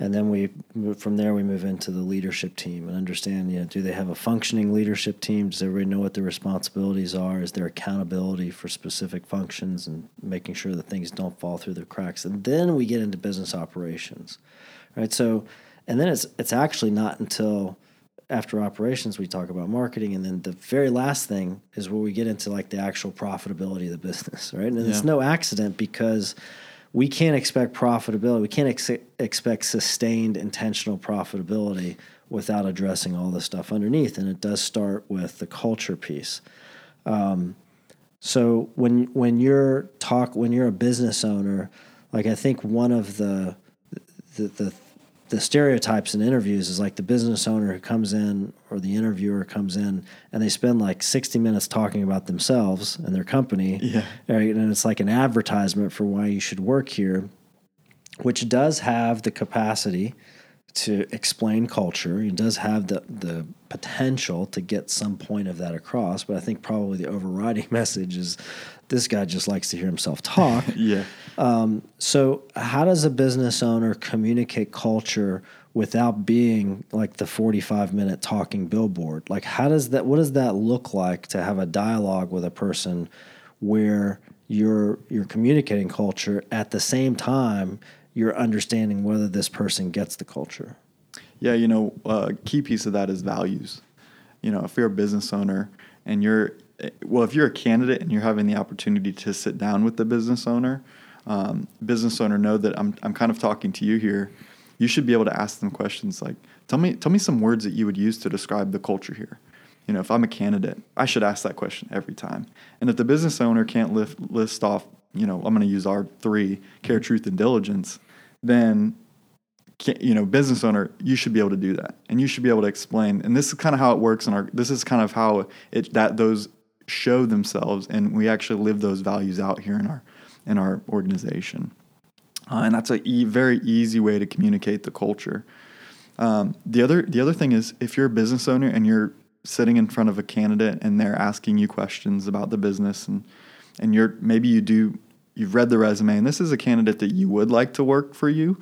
And then we move, from there we move into the leadership team and understand, you know, do they have a functioning leadership team? Does everybody know what their responsibilities are? Is there accountability for specific functions and making sure that things don't fall through the cracks? And then we get into business operations right? So, and then it's it's actually not until after operations we talk about marketing, and then the very last thing is where we get into like the actual profitability of the business, right? And yeah. it's no accident because we can't expect profitability. We can't ex- expect sustained intentional profitability without addressing all the stuff underneath, and it does start with the culture piece. Um, so when when you're talk when you're a business owner, like I think one of the the, the the stereotypes in interviews is like the business owner who comes in or the interviewer comes in and they spend like 60 minutes talking about themselves and their company. Yeah. Right? And it's like an advertisement for why you should work here, which does have the capacity to explain culture. It does have the, the potential to get some point of that across. But I think probably the overriding message is this guy just likes to hear himself talk. yeah. Um, so, how does a business owner communicate culture without being like the 45 minute talking billboard? Like, how does that, what does that look like to have a dialogue with a person where you're, you're communicating culture at the same time you're understanding whether this person gets the culture? Yeah, you know, a uh, key piece of that is values. You know, if you're a business owner and you're well, if you're a candidate and you're having the opportunity to sit down with the business owner, um, business owner, know that I'm I'm kind of talking to you here. You should be able to ask them questions like, "Tell me, tell me some words that you would use to describe the culture here." You know, if I'm a candidate, I should ask that question every time. And if the business owner can't lift, list off, you know, I'm going to use our three: care, truth, and diligence. Then you know business owner you should be able to do that and you should be able to explain and this is kind of how it works in our this is kind of how it that those show themselves and we actually live those values out here in our in our organization. Uh, and that's a e- very easy way to communicate the culture. Um, the other the other thing is if you're a business owner and you're sitting in front of a candidate and they're asking you questions about the business and and you're maybe you do you've read the resume and this is a candidate that you would like to work for you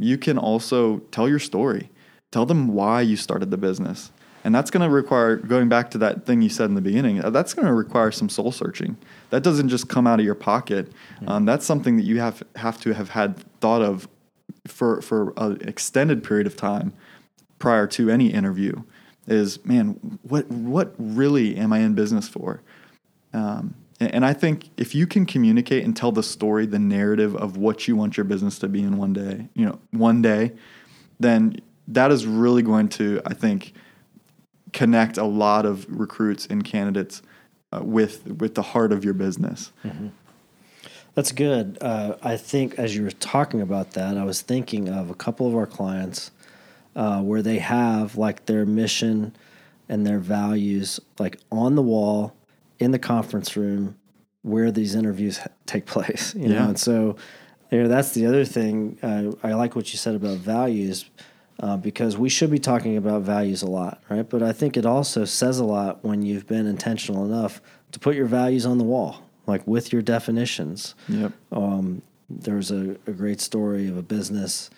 you can also tell your story. Tell them why you started the business and that's going to require, going back to that thing you said in the beginning, uh, that's going to require some soul searching. That doesn't just come out of your pocket. Um, that's something that you have, have to have had thought of for, for an extended period of time prior to any interview is, man, what, what really am I in business for? Um, and, and I think if you can communicate and tell the story, the narrative of what you want your business to be in one day, you know, one day, then that is really going to, I think, connect a lot of recruits and candidates uh, with with the heart of your business. Mm-hmm. That's good. Uh, I think as you were talking about that, I was thinking of a couple of our clients uh, where they have like their mission and their values like on the wall in the conference room where these interviews take place. You yeah. know, and so You know, that's the other thing. Uh, I like what you said about values uh, because we should be talking about values a lot, right? But I think it also says a lot when you've been intentional enough to put your values on the wall, like with your definitions. Yep. Um, there's a, a great story of a business,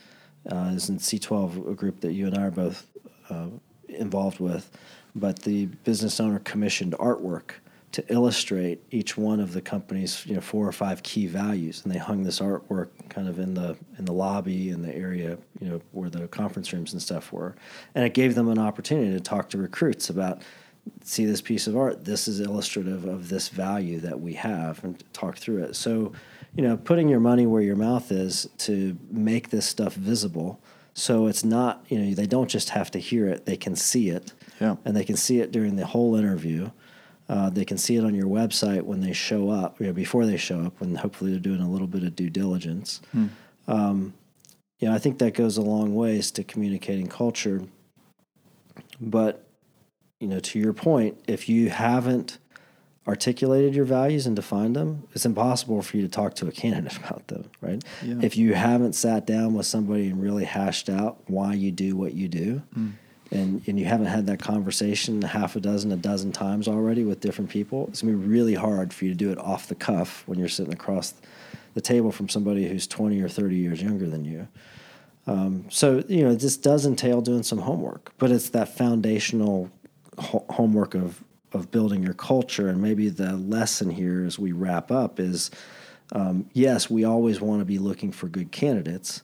uh, is in C12, a group that you and I are both uh, involved with, but the business owner commissioned artwork to illustrate each one of the company's you know four or five key values. And they hung this artwork kind of in the in the lobby in the area you know where the conference rooms and stuff were. And it gave them an opportunity to talk to recruits about see this piece of art. This is illustrative of this value that we have and talk through it. So you know putting your money where your mouth is to make this stuff visible so it's not you know they don't just have to hear it they can see it. Yeah. and they can see it during the whole interview uh, they can see it on your website when they show up, you know, before they show up, when hopefully they're doing a little bit of due diligence. Um, you know, I think that goes a long ways to communicating culture. But, you know, to your point, if you haven't articulated your values and defined them, it's impossible for you to talk to a candidate about them, right? Yeah. If you haven't sat down with somebody and really hashed out why you do what you do, and, and you haven't had that conversation half a dozen, a dozen times already with different people, it's gonna be really hard for you to do it off the cuff when you're sitting across the table from somebody who's 20 or 30 years younger than you. Um, so, you know, this does entail doing some homework, but it's that foundational ho- homework of, of building your culture. And maybe the lesson here as we wrap up is um, yes, we always want to be looking for good candidates,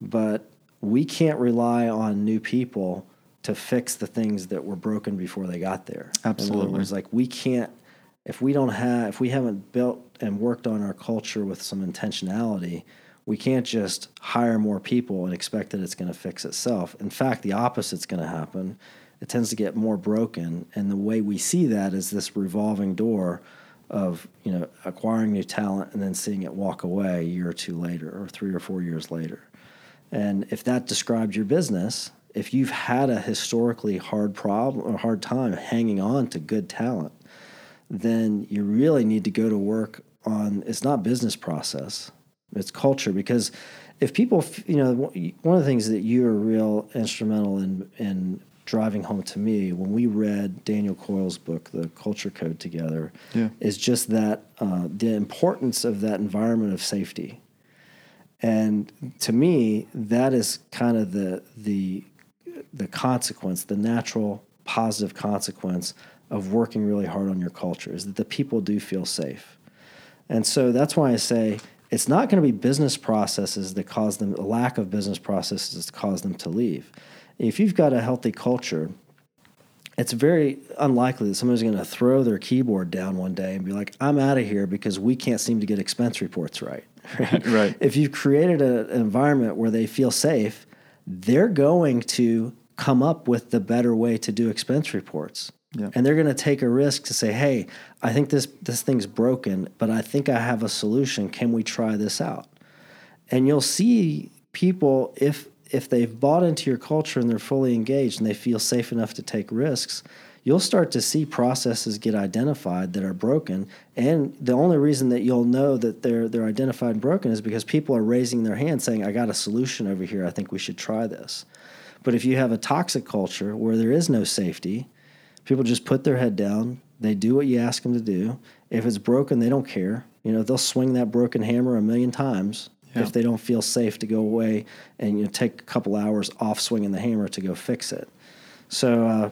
but we can't rely on new people to fix the things that were broken before they got there. In Absolutely. other words, like we can't if we don't have if we haven't built and worked on our culture with some intentionality, we can't just hire more people and expect that it's going to fix itself. In fact, the opposite's going to happen. It tends to get more broken, and the way we see that is this revolving door of you know acquiring new talent and then seeing it walk away a year or two later, or three or four years later. And if that describes your business, if you've had a historically hard problem or hard time hanging on to good talent, then you really need to go to work on it's not business process, it's culture. Because if people, you know, one of the things that you are real instrumental in in driving home to me when we read Daniel Coyle's book, The Culture Code, together, Yeah. is just that uh, the importance of that environment of safety. And to me, that is kind of the the the consequence, the natural positive consequence of working really hard on your culture is that the people do feel safe. And so that's why I say it's not going to be business processes that cause them, a lack of business processes that cause them to leave. If you've got a healthy culture, it's very unlikely that somebody's going to throw their keyboard down one day and be like, I'm out of here because we can't seem to get expense reports right. Right. If you've created a, an environment where they feel safe, they're going to come up with the better way to do expense reports. Yeah. And they're going to take a risk to say, "Hey, I think this this thing's broken, but I think I have a solution. Can we try this out?" And you'll see people if if they've bought into your culture and they're fully engaged and they feel safe enough to take risks, you'll start to see processes get identified that are broken. And the only reason that you'll know that they're they're identified and broken is because people are raising their hand saying, "I got a solution over here. I think we should try this." But if you have a toxic culture where there is no safety, people just put their head down, they do what you ask them to do. If it's broken, they don't care. You know, they'll swing that broken hammer a million times Yeah. if they don't feel safe to go away and you know take a couple hours off swinging the hammer to go fix it. So uh,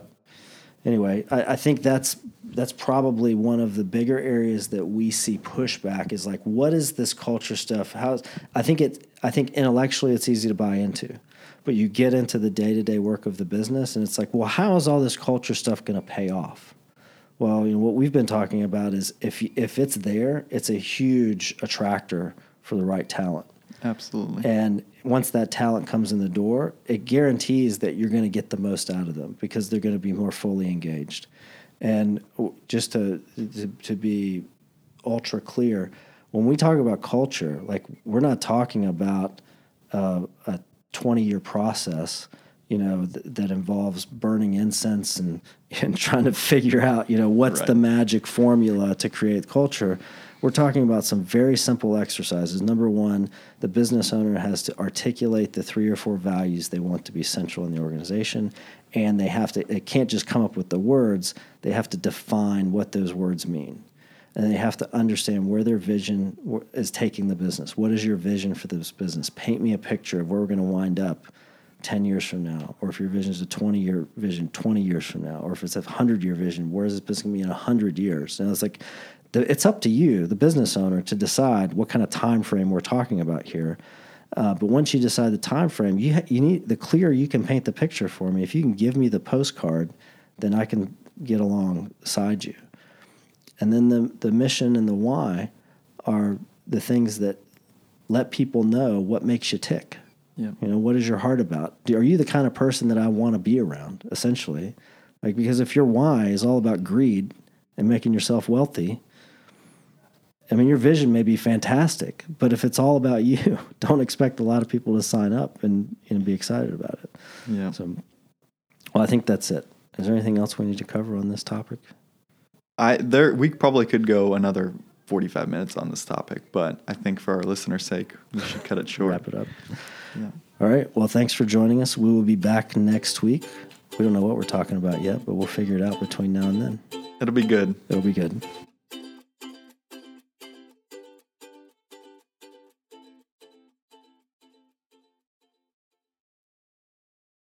anyway, I, I think that's that's probably one of the bigger areas that we see pushback is like, what is this culture stuff? How's I think it I think intellectually it's easy to buy into, but you get into the day to day work of the business and it's like, well, how is all this culture stuff going to pay off? Well, you know what we've been talking about is if if it's there, it's a huge attractor for the right talent. Absolutely. And once that talent comes in the door, it guarantees that you're going to get the most out of them because they're going to be more fully engaged. And just to, to, to be ultra clear, when we talk about culture, like we're not talking about uh, a 20 year process, you know, th- that involves burning incense and, and trying to figure out, you know, what's Right. the magic formula to create culture. we're talking about some very simple exercises. Number one, the business owner has to articulate the three or four values they want to be central in the organization, and they have to. They can't just come up with the words. They have to define what those words mean, and they have to understand where their vision is taking the business. What is your vision for this business? Paint me a picture of where we're going to wind up 10 years from now, or if your vision is a 20 year vision 20 years from now, or if it's a 100 year vision, where is this business going to be in 100 years? And it's like, it's up to you, the business owner, to decide what kind of time frame we're talking about here. Uh, but once you decide the time frame, you ha- you need the clearer you can paint the picture for me. If you can give me the postcard, then I can get alongside you. And then the the mission and the why are the things that let people know what makes you tick. Yeah. You know, what is your heart about? Are you the kind of person that I want to be around? Essentially, like because if your why is all about greed and making yourself wealthy, I mean, your vision may be fantastic, but if it's all about you, don't expect a lot of people to sign up and, and be excited about it. Yeah. So, well, I think that's it. Is there anything else we need to cover on this topic? I there we probably could go another 45 minutes on this topic, but I think for our listeners' sake, we should cut it short. Wrap it up. Yeah. All right. Well, thanks for joining us. We will be back next week. We don't know what we're talking about yet, but we'll figure it out between now and then. It'll be good. It'll be good.